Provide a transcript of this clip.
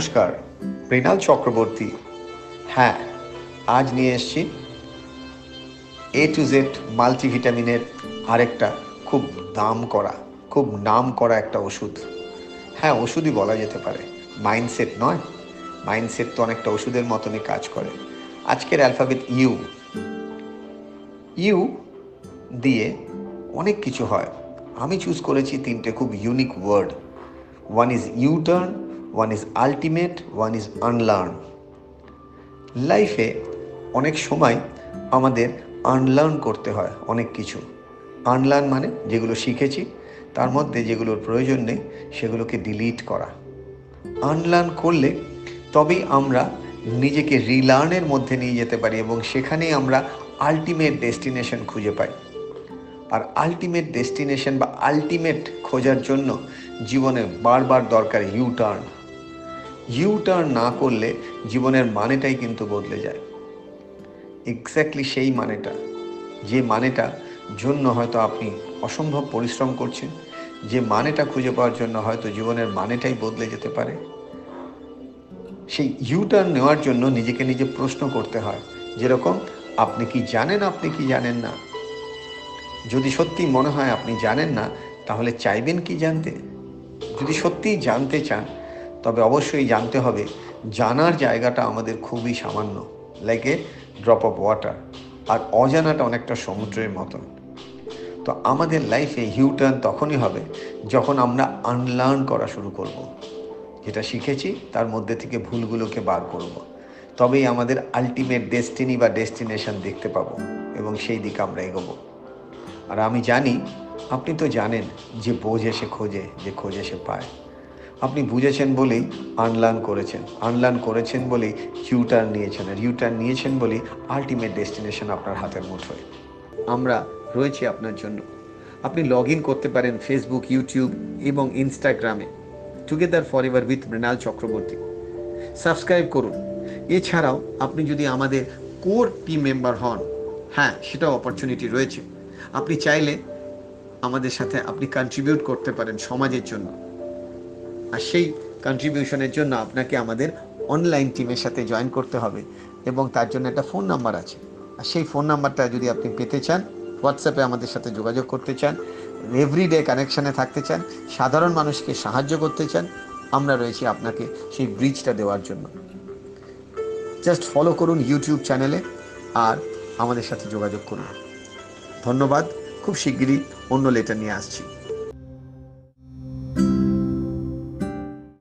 নমস্কার, মৃণাল চক্রবর্তী। হ্যাঁ আজ নিয়ে এসছি এ টু জেড মাল্টিভিটামিনের আরেকটা খুব দাম করা, খুব নাম করা একটা ওষুধ। হ্যাঁ ওষুধই বলা যেতে পারে। মাইন্ডসেট নয়। মাইন্ডসেট তো অনেকটা ওষুধের মতনই কাজ করে। আজকের অ্যালফাবেট ইউ ইউ দিয়ে অনেক কিছু হয়। আমি চুজ করেছি তিনটে খুব unique word one is U turn one is ultimate one is unlearn লাইফে অনেক সময় আমাদের আনলার্ন করতে হয় অনেক কিছু। আনলার্ন মানে যেগুলো শিখেছি, তার মধ্যে যেগুলোর প্রয়োজন নেই, সেগুলোকে ডিলিট করা। আনলার্ন করলে তবেই আমরা নিজেকে রিলার্নের মধ্যে নিয়ে যেতে পারি এবং সেখানেই আমরা আলটিমেট ডেস্টিনেশন খুঁজে পাই। আর আলটিমেট ডেস্টিনেশন বা আলটিমেট খোঁজার জন্য জীবনে বারবার দরকার ইউ টার্ন ইউ টার্ন না করলে জীবনের মানেটাই কিন্তু বদলে যায়। এক্স্যাক্টলি সেই মানেটা, যে মানেটা জন্য হয়তো আপনি অসম্ভব পরিশ্রম করছেন, যে মানেটা খুঁজে পাওয়ার জন্য হয়তো জীবনের মানেটাই বদলে যেতে পারে। সেই ইউ টার্ন নেওয়ার জন্য নিজেকে নিজে প্রশ্ন করতে হয়, যেরকম, আপনি কি জানেন আপনি কি জানেন না? যদি সত্যি মনে হয় আপনি জানেন না, তাহলে চাইবেন কি জানতে? যদি সত্যিই জানতে চান তবে অবশ্যই জানতে হবে, জানার জায়গাটা আমাদের খুবই সামান্য। Like a drop of water আর অজানাটা অনেকটা সমুদ্রের মতন। তো আমাদের লাইফে হিউটার্ন তখনই হবে যখন আমরা আনলার্ন করা শুরু করব। যেটা শিখেছি, তার মধ্যে থেকে ভুলগুলোকে বার করব। তবেই আমাদের আলটিমেট ডেস্টিনি বা ডেস্টিনেশন দেখতে পাবো এবং সেই দিকে আমরা এগোবো। আর আমি জানি, আপনি তো জানেন যে বোঝে সে খোঁজে, যে খোঁজে সে পায়। আপনি বুঝেছেন বলেই আনলার্ন করেছেন। আনলার্ন করেছেন বলেই ইউটার্ন নিয়েছেন আর ইউটার্ন নিয়েছেন বলেই আলটিমেট ডেস্টিনেশন আপনার হাতের মুঠোয়। আমরা রয়েছি আপনার জন্য। আপনি লগ ইন করতে পারেন ফেসবুক ইউটিউব এবং ইনস্টাগ্রামে together for ever with Mrinal Chakraborty subscribe করুন। এছাড়াও আপনি যদি আমাদের কোর টিম মেম্বার হন হ্যাঁ সেটাও অপরচুনিটি রয়েছে। আপনি চাইলে আমাদের সাথে আপনি কন্ট্রিবিউট করতে পারেন সমাজের জন্য। আর সেই কন্ট্রিবিউশনের জন্য আপনাকে আমাদের অনলাইন টিমের সাথে জয়েন করতে হবে এবং তার জন্য একটা ফোন নাম্বার আছে। আর সেই ফোন নাম্বারটা যদি আপনি পেতে চান হোয়াটসঅ্যাপে আমাদের সাথে যোগাযোগ করতে চান এভরিডে কানেকশানে থাকতে চান, সাধারণ মানুষকে সাহায্য করতে চান, আমরা রয়েছি আপনাকে সেই ব্রিজটা দেওয়ার জন্য। জাস্ট ফলো করুন ইউটিউব চ্যানেলে আর আমাদের সাথে যোগাযোগ করুন। ধন্যবাদ, খুব শিগগিরই অন্য লেটার নিয়ে আসছি।